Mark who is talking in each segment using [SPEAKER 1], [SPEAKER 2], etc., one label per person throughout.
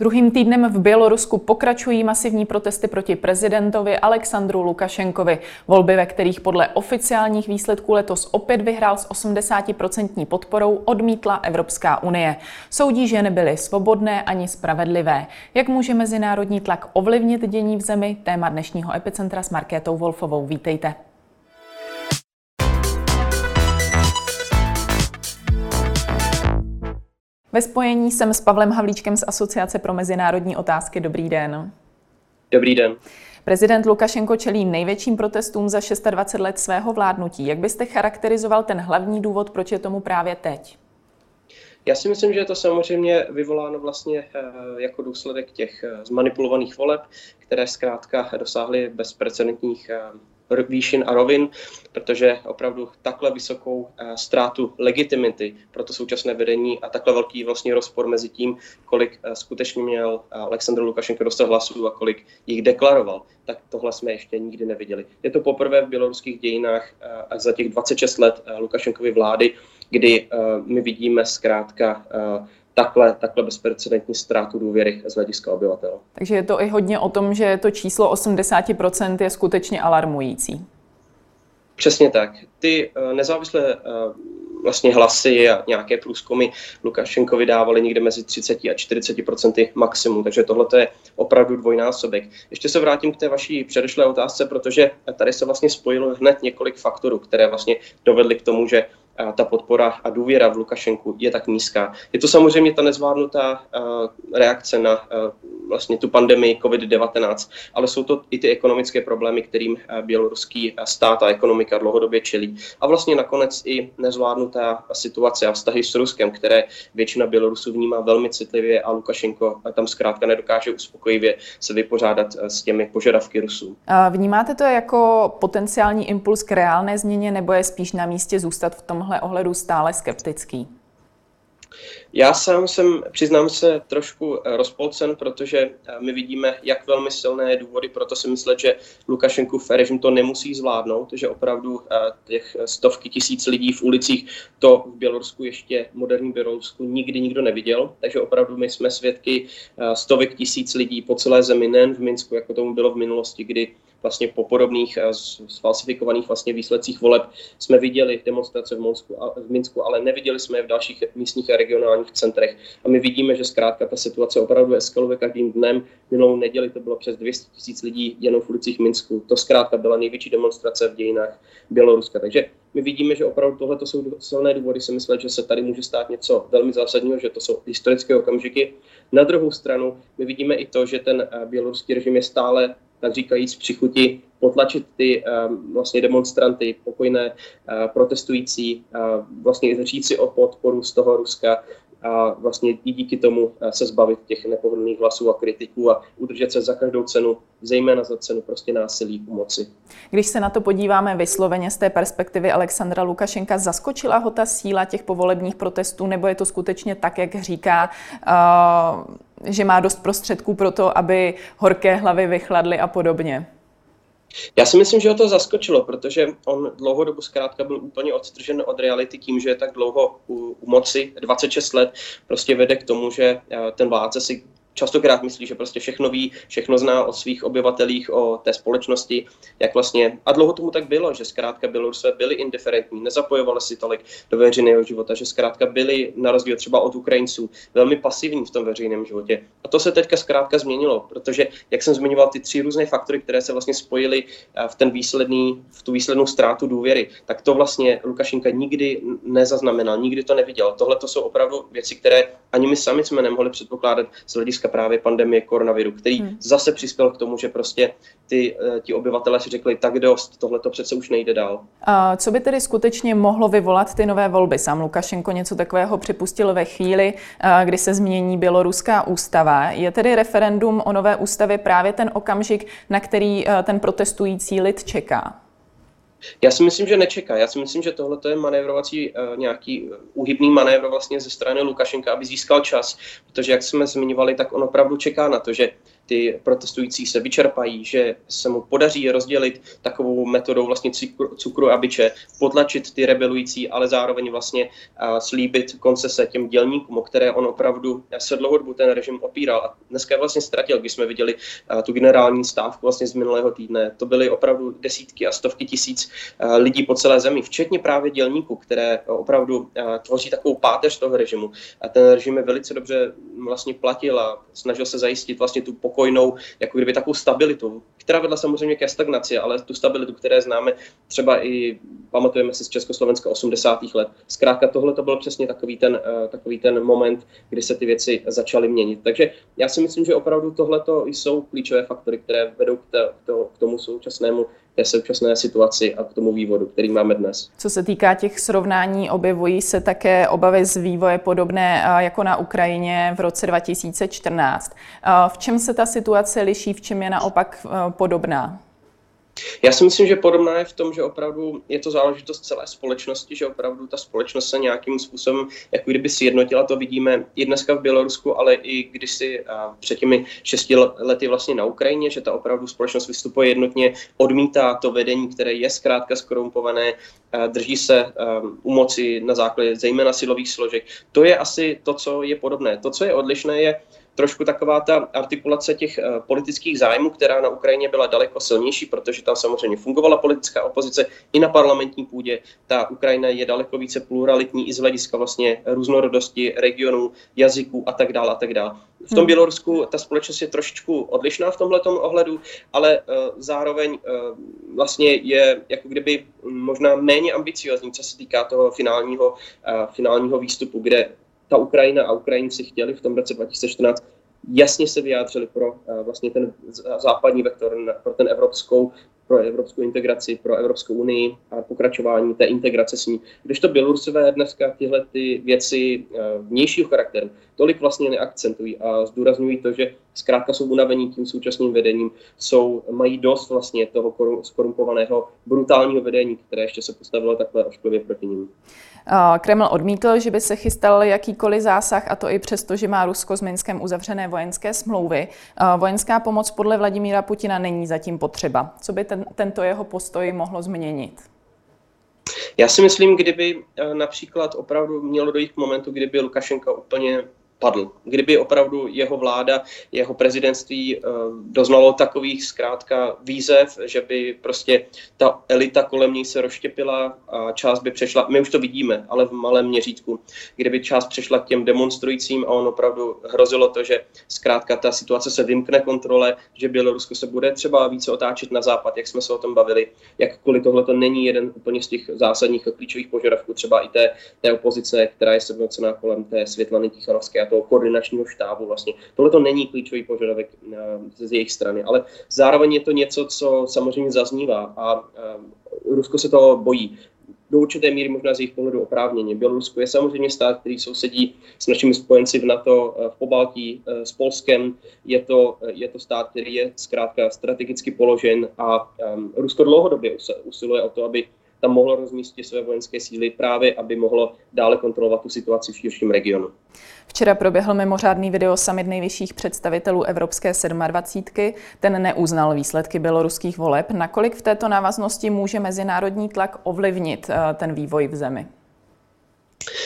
[SPEAKER 1] Druhým týdnem v Bělorusku pokračují masivní protesty proti prezidentovi Alexandru Lukašenkovi. Volby, ve kterých podle oficiálních výsledků letos opět vyhrál s 80% podporou, odmítla Evropská unie. Soudí, že nebyly svobodné ani spravedlivé. Jak může mezinárodní tlak ovlivnit dění v zemi? Téma dnešního epicentra s Markétou Wolfovou. Vítejte. Ve spojení jsem s Pavlem Havlíčkem z Asociace pro mezinárodní otázky. Dobrý den.
[SPEAKER 2] Dobrý den.
[SPEAKER 1] Prezident Lukašenko čelí největším protestům za 26 let svého vládnutí. Jak byste charakterizoval ten hlavní důvod, proč je tomu právě teď?
[SPEAKER 2] Já si myslím, že je to samozřejmě vyvoláno vlastně eh, jako důsledek těch eh, zmanipulovaných voleb, které zkrátka dosáhly bezprecedentních eh, výšin a rovin, protože opravdu takhle vysokou eh, ztrátu legitimity pro to současné vedení a takhle velký vlastně rozpor mezi tím, kolik eh, skutečně měl Aleksandr Lukašenko dostat hlasů a kolik jich deklaroval, tak tohle jsme ještě nikdy neviděli. Je to poprvé v běloruských dějinách eh, za těch 26 let Lukašenkovy vlády, kdy my vidíme zkrátka takhle, takhle bezprecedentní ztrátu důvěry z hlediska obyvatel.
[SPEAKER 1] Takže je to i hodně o tom, že to číslo 80% je skutečně alarmující.
[SPEAKER 2] Přesně tak. Ty uh, nezávislé uh, vlastně hlasy a nějaké průzkumy Lukašenko vydávali někde mezi 30 a 40% maximum, takže tohle je opravdu dvojnásobek. Ještě se vrátím k té vaší předešlé otázce, protože tady se vlastně spojilo hned několik faktorů, které vlastně dovedly k tomu, že ta podpora a důvěra v Lukašenku je tak nízká. Je to samozřejmě ta nezvládnutá reakce na vlastně tu pandemii COVID-19, ale jsou to i ty ekonomické problémy, kterým běloruský stát a ekonomika dlouhodobě čelí. A vlastně nakonec i nezvládnutá situace a vztahy s Ruskem, které většina Bělorusů vnímá velmi citlivě a Lukašenko tam zkrátka nedokáže uspokojivě se vypořádat s těmi požadavky Rusů.
[SPEAKER 1] Vnímáte to jako potenciální impuls k reálné změně nebo je spíš na místě zůstat v tom tomhle ohledu stále skeptický?
[SPEAKER 2] Já sám jsem, přiznám se, trošku eh, rozpolcen, protože eh, my vidíme, jak velmi silné důvody, proto si myslet, že Lukašenkův režim to nemusí zvládnout, že opravdu eh, těch stovky tisíc lidí v ulicích to v Bělorusku ještě moderní Bělorusku nikdy nikdo neviděl, takže opravdu my jsme svědky stovek tisíc lidí po celé zemi, nejen v Minsku, jako tomu bylo v minulosti, kdy vlastně po podobných sfalsifikovaných vlastně výsledcích voleb jsme viděli demonstrace v, Monsku, v Minsku, ale neviděli jsme je v dalších místních a regionálních centrech. A my vidíme, že zkrátka ta situace opravdu eskaluje každým dnem. Minulou neděli to bylo přes 200 tisíc lidí jenom v ulicích Minsku. To zkrátka byla největší demonstrace v dějinách Běloruska. Takže my vidíme, že opravdu tohle jsou silné důvody si myslet, že se tady může stát něco velmi zásadního, že to jsou historické okamžiky. Na druhou stranu my vidíme i to, že ten eh, běloruský režim je stále tak říkajíc při chuti potlačit ty um, vlastně demonstranty, pokojné uh, protestující, uh, vlastně začít si o podporu z toho Ruska a vlastně i díky tomu eh, se zbavit těch nepohodlných hlasů a kritiků a udržet se za každou cenu, zejména za cenu prostě násilí u moci.
[SPEAKER 1] Když se na to podíváme vysloveně z té perspektivy Alexandra Lukašenka, zaskočila ho ta síla těch povolebních protestů, nebo je to skutečně tak, jak říká, uh, že má dost prostředků pro to, aby horké hlavy vychladly a podobně?
[SPEAKER 2] Já si myslím, že ho to zaskočilo, protože on dlouhodobu zkrátka byl úplně odstržen od reality tím, že je tak dlouho u, u moci, 26 let, prostě vede k tomu, že eh, ten vládce si častokrát myslí, že prostě všechno ví, všechno zná o svých obyvatelích, o té společnosti, jak vlastně, a dlouho tomu tak bylo, že zkrátka Bělorusové byli indiferentní, nezapojovali si tolik do veřejného života, že zkrátka byli, na rozdíl třeba od Ukrajinců, velmi pasivní v tom veřejném životě. A to se teďka zkrátka změnilo, protože, jak jsem zmiňoval, ty tři různé faktory, které se vlastně spojily eh, v ten výsledný, v tu výslednou ztrátu důvěry, tak to vlastně Lukašenka nikdy nezaznamenal, nikdy to neviděl. Tohle to jsou opravdu věci, které ani my sami jsme nemohli předpokládat z hlediska hlediska právě pandemie koronaviru, který hmm. zase přispěl k tomu, že prostě ty, eh, ti obyvatelé si řekli, tak dost, tohle to přece už nejde dál.
[SPEAKER 1] A co by tedy skutečně mohlo vyvolat ty nové volby? Sám Lukašenko něco takového připustil ve chvíli, eh, kdy se změní běloruská ústava. Je tedy referendum o nové ústavě právě ten okamžik, na který eh, ten protestující lid čeká?
[SPEAKER 2] Já si myslím, že nečeká. Já si myslím, že tohle je manévrovací uh, nějaký uhybný manévr vlastně ze strany Lukašenka, aby získal čas, protože jak jsme zmiňovali, tak on opravdu čeká na to, že ty protestující se vyčerpají, že se mu podaří rozdělit takovou metodou vlastně cukru, cukru a byče, potlačit ty rebelující, ale zároveň vlastně slíbit koncese těm dělníkům, o které on opravdu se dlouhodobu ten režim opíral. A dneska vlastně ztratil, když jsme viděli tu generální stávku vlastně z minulého týdne. To byly opravdu desítky a stovky tisíc lidí po celé zemi, včetně právě dělníků, které opravdu tvoří takovou páteř toho režimu. A ten režim je velice dobře vlastně platil a snažil se zajistit vlastně tu pokojnou, jako kdyby takovou stabilitu, která vedla samozřejmě ke stagnaci, ale tu stabilitu, které známe třeba i, pamatujeme si z Československa 80. let. Zkrátka tohle to byl přesně takový ten, uh, takový ten moment, kdy se ty věci začaly měnit. Takže já si myslím, že opravdu tohle jsou klíčové faktory, které vedou k, te, k tomu současnému té současné situaci a k tomu vývodu, který máme dnes.
[SPEAKER 1] Co se týká těch srovnání, objevují se také obavy z vývoje podobné jako na Ukrajině v roce 2014. V čem se ta situace liší, v čem je naopak podobná?
[SPEAKER 2] Já si myslím, že podobná je v tom, že opravdu je to záležitost celé společnosti, že opravdu ta společnost se nějakým způsobem jako kdyby sjednotila. To vidíme i dneska v Bělorusku, ale i když si před těmi šesti lety vlastně na Ukrajině, že ta opravdu společnost vystupuje jednotně, odmítá to vedení, které je zkrátka skorumpované, drží se u moci na základě zejména silových složek. To je asi to, co je podobné. To, co je odlišné, je trošku taková ta artikulace těch uh, politických zájmů, která na Ukrajině byla daleko silnější, protože tam samozřejmě fungovala politická opozice i na parlamentní půdě. Ta Ukrajina je daleko více pluralitní i z hlediska vlastně různorodosti regionů, jazyků a tak dále a tak dále. V tom hmm. Bělorusku ta společnost je trošičku odlišná v tomhle ohledu, ale uh, zároveň uh, vlastně je jako kdyby možná méně ambiciozní, co se týká toho finálního, finálního výstupu, kde ta Ukrajina a Ukrajinci chtěli v tom roce 2014 jasně se vyjádřili pro uh, vlastně ten západní vektor, pro ten evropskou pro evropskou integraci, pro Evropskou unii a pokračování té integrace s ní. Když to Bělorusové dneska tyhle ty věci uh, vnějšího charakteru tolik vlastně neakcentují a zdůrazňují to, že zkrátka jsou unavení tím současným vedením, jsou, mají dost vlastně toho skorumpovaného brutálního vedení, které ještě se postavilo takhle ošklivě proti ním.
[SPEAKER 1] Kreml odmítl, že by se chystal jakýkoliv zásah, a to i přesto, že má Rusko s Minskem uzavřené vojenské smlouvy. Vojenská pomoc podle Vladimíra Putina není zatím potřeba. Co by ten, tento jeho postoj mohlo změnit?
[SPEAKER 2] Já si myslím, kdyby eh, například opravdu mělo dojít k momentu, kdyby Lukašenka úplně padl. Kdyby opravdu jeho vláda, jeho prezidentství uh, doznalo takových zkrátka výzev, že by prostě ta elita kolem něj se rozštěpila a část by přešla, my už to vidíme, ale v malém měřítku, kdyby část přešla k těm demonstrujícím a on opravdu hrozilo to, že zkrátka ta situace se vymkne kontrole, že Bělorusko se bude třeba více otáčet na západ, jak jsme se o tom bavili, jakkoliv tohle to není jeden úplně z těch zásadních a klíčových požadavků, třeba i té, té opozice, která je sjednocená kolem té Světlany Tichanovské toho koordinačního štábu. Vlastně. Tohle to není klíčový požadavek eh, z jejich strany, ale zároveň je to něco, co samozřejmě zaznívá a eh, Rusko se toho bojí do určité míry možná z jejich pohledu oprávněně. Bělorusko je samozřejmě stát, který sousedí s našimi spojenci v NATO, eh, v Pobaltí, s Polskem. Je to, je to stát, který je zkrátka strategicky položen a Rusko dlouhodobě usiluje o to, aby tam mohlo rozmístit své vojenské síly právě, aby mohlo dále kontrolovat tu situaci v širším regionu.
[SPEAKER 1] Včera proběhl mimořádný video summit nejvyšších představitelů Evropské 27. Ten neuznal výsledky běloruských voleb. Nakolik v této návaznosti může mezinárodní tlak ovlivnit eh, ten vývoj v zemi?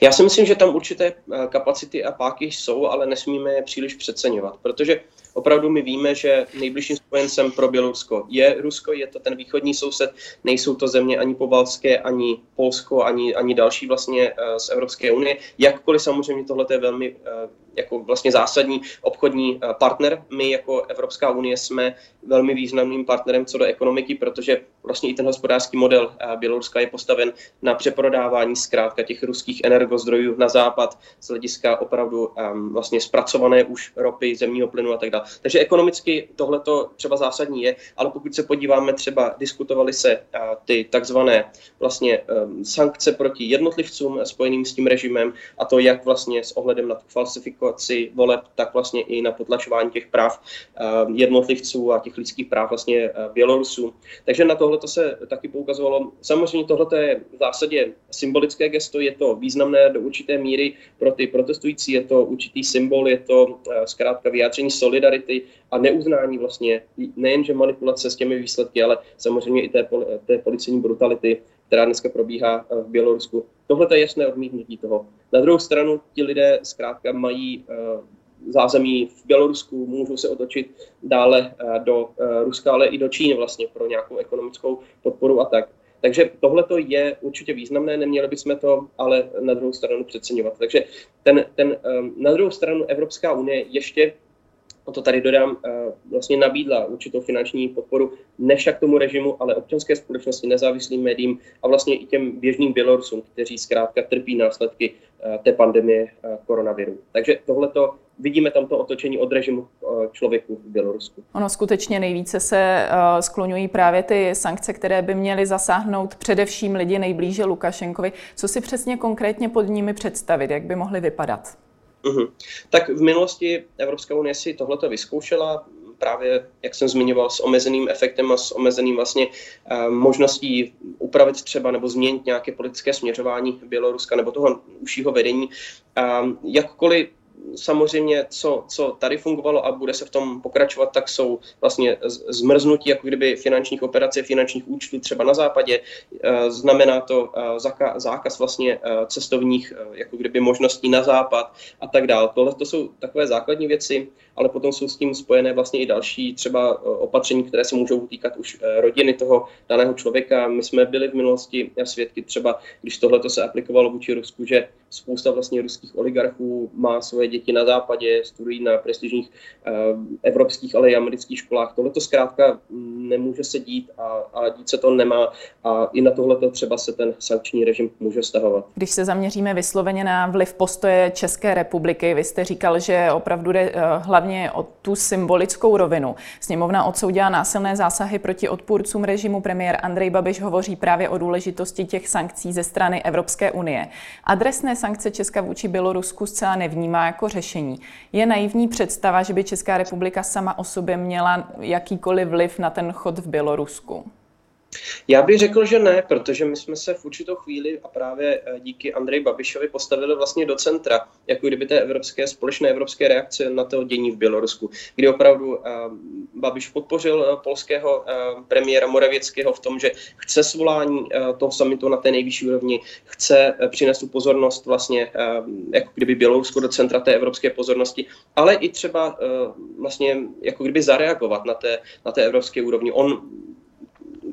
[SPEAKER 2] Já si myslím, že tam určité eh, kapacity a páky jsou, ale nesmíme je příliš přeceňovat, protože opravdu my víme, že nejbližším spojencem pro Bělorusko je Rusko, je to ten východní soused, nejsou to země ani pobalské, ani Polsko, ani, ani další vlastně eh, z Evropské unie. Jakkoliv samozřejmě tohle je velmi eh, jako vlastně zásadní obchodní eh, partner. My jako Evropská unie jsme velmi významným partnerem co do ekonomiky, protože vlastně i ten hospodářský model Běloruska je postaven na přeprodávání zkrátka těch ruských energozdrojů na západ z hlediska opravdu um, vlastně zpracované už ropy, zemního plynu a tak dále. Takže ekonomicky tohle to třeba zásadní je, ale pokud se podíváme třeba, diskutovali se ty takzvané vlastně sankce proti jednotlivcům spojeným s tím režimem a to jak vlastně s ohledem na tu falsifikaci voleb, tak vlastně i na potlačování těch práv jednotlivců a těch lidských práv vlastně uh, Bělorusů. Takže na tohle to se taky poukazovalo. Samozřejmě tohle je v zásadě symbolické gesto, je to významné do určité míry pro ty protestující, je to určitý symbol, je to uh, zkrátka vyjádření solidarity solidarity a neuznání vlastně nejenže manipulace s těmi výsledky, ale samozřejmě i té, té policejní brutality, která dneska probíhá v Bělorusku. Tohle je jasné odmítnutí toho. Na druhou stranu ti lidé zkrátka mají zázemí v Bělorusku, můžou se otočit dále do Ruska, ale i do Číny vlastně pro nějakou ekonomickou podporu a tak. Takže tohle je určitě významné, neměli bychom to ale na druhou stranu přeceňovat. Takže ten, ten, na druhou stranu Evropská unie ještě a to tady dodám, eh, vlastně nabídla určitou finanční podporu ne však tomu režimu, ale občanské společnosti, nezávislým médiím a vlastně i těm běžným Bělorusům, kteří zkrátka trpí následky eh, té pandemie eh, koronaviru. Takže tohleto vidíme tam to otočení od režimu člověku v Bělorusku.
[SPEAKER 1] Ono skutečně nejvíce se skloňují právě ty sankce, které by měly zasáhnout především lidi nejblíže Lukašenkovi. Co si přesně konkrétně pod nimi představit, jak by mohly vypadat?
[SPEAKER 2] Uhum. Tak v minulosti Evropská unie si tohleto vyzkoušela, právě, jak jsem zmiňoval, s omezeným efektem a s omezeným vlastně uh, možností upravit třeba nebo změnit nějaké politické směřování Běloruska nebo toho užšího vedení. Jakkoliv samozřejmě, co, co tady fungovalo a bude se v tom pokračovat, tak jsou vlastně zmrznutí jako kdyby finančních operací, finančních účtů třeba na západě. Eh, znamená to eh, zákaz vlastně eh, cestovních jako kdyby možností na západ a tak dále. Tohle to jsou takové základní věci, ale potom jsou s tím spojené vlastně i další třeba opatření, které se můžou týkat už rodiny toho daného člověka. My jsme byli v minulosti svědky třeba, když tohle se aplikovalo vůči Rusku, že spousta vlastně ruských oligarchů má svoje děti na západě, studují na prestižních uh, evropských, ale i amerických školách. Tohle to zkrátka nemůže se dít a, a dít se to nemá a i na tohle třeba se ten sankční režim může stahovat.
[SPEAKER 1] Když se zaměříme vysloveně na vliv postoje České republiky, vy jste říkal, že opravdu jde uh, hlavně o tu symbolickou rovinu. Sněmovna odsoudila násilné zásahy proti odpůrcům režimu. Premiér Andrej Babiš hovoří právě o důležitosti těch sankcí ze strany Evropské unie. Adresné sankce Česka vůči Bělorusku zcela nevnímá jako řešení. Je naivní představa, že by Česká republika sama o sobě měla jakýkoliv vliv na ten chod v Bělorusku?
[SPEAKER 2] Já bych řekl, že ne, protože my jsme se v určitou chvíli a právě eh, díky Andrej Babišovi postavili vlastně do centra, jako kdyby té evropské, společné evropské reakce na to dění v Bělorusku, kdy opravdu uh, Babiš podpořil uh, polského premiéra Moravěckého v tom, že chce svolání toho samitu na té nejvyšší úrovni, chce přinést tu pozornost vlastně, jako kdyby Bělorusko do centra té evropské pozornosti, ale i třeba vlastně jako kdyby zareagovat na té, na té evropské úrovni. On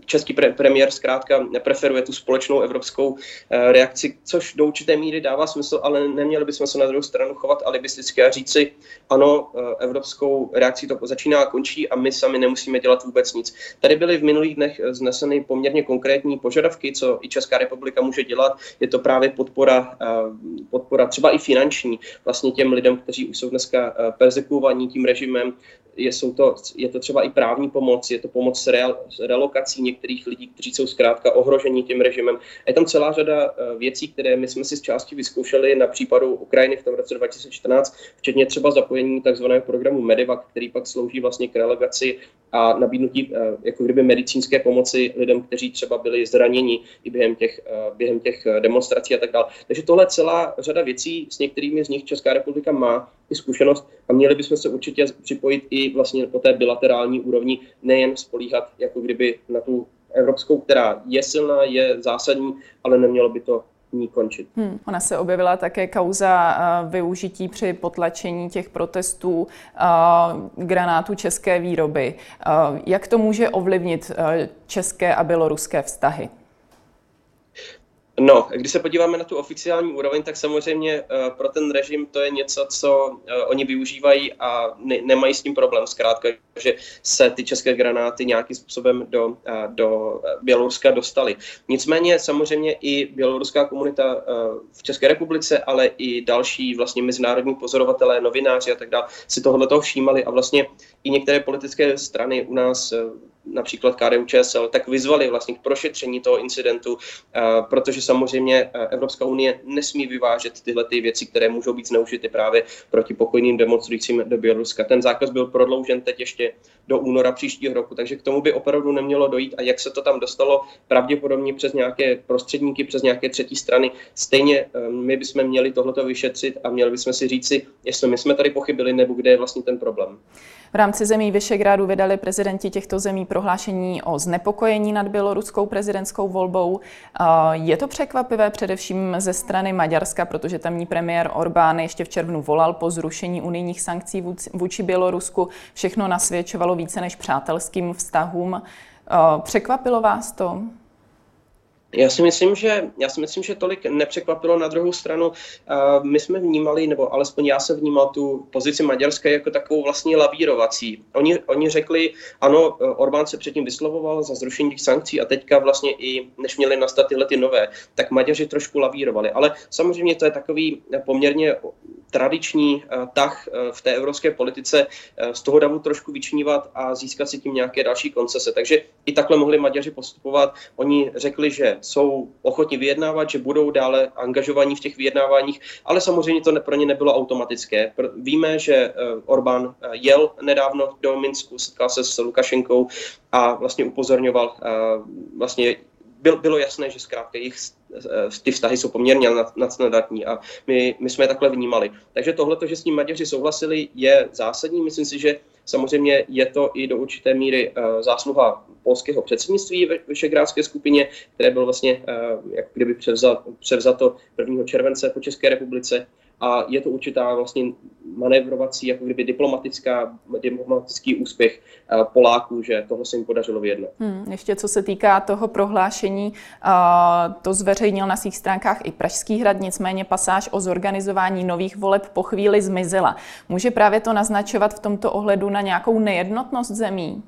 [SPEAKER 2] český pre- premiér zkrátka nepreferuje tu společnou evropskou eh, reakci, což do určité míry dává smysl, ale neměli bychom se na druhou stranu chovat alibisticky a říci, ano, eh, evropskou reakcí to začíná a končí a my sami nemusíme dělat vůbec nic. Tady byly v minulých dnech eh, zneseny poměrně konkrétní požadavky, co i Česká republika může dělat. Je to právě podpora, podpora třeba i finanční vlastně těm lidem, kteří už jsou dneska persekuovaní tím režimem, je, jsou to, je to třeba i právní pomoc, je to pomoc s, real, s relokací některých lidí, kteří jsou zkrátka ohroženi tím režimem. Je tam celá řada eh, věcí, které my jsme si z části vyzkoušeli na případu Ukrajiny v tom roce 2014, včetně třeba zapojení tzv. programu Medivac, který pak slouží vlastně k relegaci a nabídnutí eh, jako kdyby medicínské pomoci lidem, kteří třeba byli zraněni i během těch, eh, během těch demonstrací a tak dále. Takže tohle celá řada věcí, s některými z nich Česká republika má i zkušenost a měli bychom se určitě připojit i vlastně po té bilaterální úrovni, nejen spolíhat jako kdyby na tu evropskou, která je silná, je zásadní, ale nemělo by to ní končit.
[SPEAKER 1] Hmm, ona se objevila také kauza uh, využití při potlačení těch protestů uh, granátů české výroby. Uh, jak to může ovlivnit české a běloruské vztahy?
[SPEAKER 2] No, když se podíváme na tu oficiální úroveň, tak samozřejmě uh, pro ten režim to je něco, co uh, oni využívají a ne, nemají s tím problém. Zkrátka, že se ty české granáty nějakým způsobem do, uh, do Běloruska dostaly. Nicméně samozřejmě i běloruská komunita v České republice, ale i další vlastně mezinárodní pozorovatelé, novináři a tak dále si tohle toho všímali a vlastně i některé politické strany u nás například KDU ČSL, tak vyzvali vlastně k prošetření toho incidentu, eh, protože samozřejmě eh, Evropská unie nesmí vyvážet tyhle ty věci, které můžou být zneužity právě proti pokojným demonstrujícím do Běloruska. Ten zákaz byl prodloužen teď ještě do února příštího roku. Takže k tomu by opravdu nemělo dojít a jak se to tam dostalo, pravděpodobně přes nějaké prostředníky, přes nějaké třetí strany. Stejně eh, my bychom měli tohleto vyšetřit a měli bychom si říci, jestli my jsme tady pochybili nebo kde je vlastně ten problém.
[SPEAKER 1] V rámci zemí Vyšegrádu vydali prezidenti těchto zemí prohlášení o znepokojení nad běloruskou prezidentskou volbou. Je to překvapivé především ze strany Maďarska, protože tamní premiér Orbán ještě v červnu volal po zrušení unijních sankcí vůči Bělorusku. Všechno nasvědčovalo více než přátelským vztahům. Překvapilo vás to?
[SPEAKER 2] Já si myslím, že, já si myslím, že tolik nepřekvapilo. Na druhou stranu, uh, my jsme vnímali, nebo alespoň já jsem vnímal tu pozici Maďarska jako takovou vlastně lavírovací. Oni, oni řekli, ano, Orbán se předtím vyslovoval za zrušení těch sankcí a teďka vlastně i, než měli nastat tyhle ty nové, tak Maďaři trošku lavírovali. Ale samozřejmě to je takový poměrně tradiční tah v té evropské politice z toho davu trošku vyčnívat a získat si tím nějaké další koncese. Takže i takhle mohli Maďaři postupovat. Oni řekli, že jsou ochotni vyjednávat, že budou dále angažovaní v těch vyjednáváních, ale samozřejmě to pro ně nebylo automatické. Víme, že eh, Orbán eh, jel nedávno do Minsku, setkal se s Lukašenkou a vlastně upozorňoval eh, vlastně byl, bylo jasné, že zkrátka jejich ty vztahy jsou poměrně nadstandardní a my, my jsme je takhle vnímali. Takže tohle, že s ním Maďaři souhlasili, je zásadní. Myslím si, že samozřejmě je to i do určité míry uh, zásluha polského předsednictví ve Vyšegrádské skupině, které bylo vlastně uh, jak kdyby převzat, převzato 1. července po České republice a je to určitá vlastně manévrovací, jako kdyby diplomatická, diplomatický úspěch uh, Poláků, že toho se jim podařilo vyjednat.
[SPEAKER 1] Hmm, ještě co se týká toho prohlášení, uh, to zveřejnil na svých stránkách i Pražský hrad, nicméně pasáž o zorganizování nových voleb po chvíli zmizela. Může právě to naznačovat v tomto ohledu na nějakou nejednotnost zemí?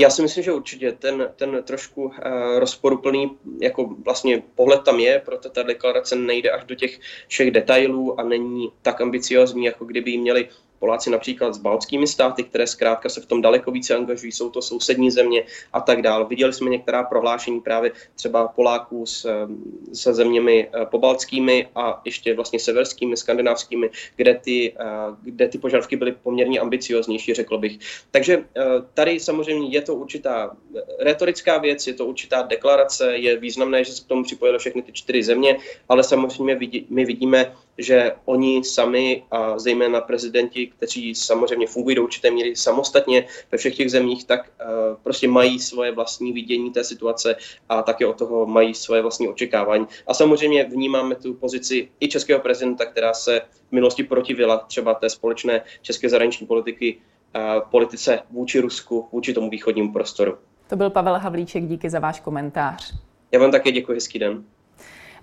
[SPEAKER 2] Já si myslím, že určitě ten, ten trošku uh, rozporuplný jako vlastně pohled tam je, proto ta deklarace nejde až do těch všech detailů a není tak ambiciozní, jako kdyby ji měli Poláci například s baltskými státy, které zkrátka se v tom daleko více angažují, jsou to sousední země a tak dále. Viděli jsme některá prohlášení právě třeba Poláků s, se zeměmi eh, pobaltskými a ještě vlastně severskými, skandinávskými, kde ty, eh, kde ty požadavky byly poměrně ambicioznější, řekl bych. Takže eh, tady samozřejmě je to určitá retorická věc, je to určitá deklarace, je významné, že se k tomu připojily všechny ty čtyři země, ale samozřejmě my vidíme, že oni sami a zejména prezidenti, kteří samozřejmě fungují do určité míry samostatně ve všech těch zemích, tak uh, prostě mají svoje vlastní vidění té situace a také od toho mají svoje vlastní očekávání. A samozřejmě vnímáme tu pozici i českého prezidenta, která se v minulosti protivila třeba té společné české zahraniční politiky, uh, politice vůči Rusku, vůči tomu východnímu prostoru.
[SPEAKER 1] To byl Pavel Havlíček, díky za váš komentář.
[SPEAKER 2] Já vám také děkuji, hezký den.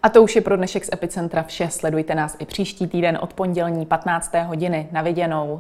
[SPEAKER 1] A to už je pro dnešek z Epicentra vše. Sledujte nás i příští týden od pondělní 15. hodiny. Na viděnou.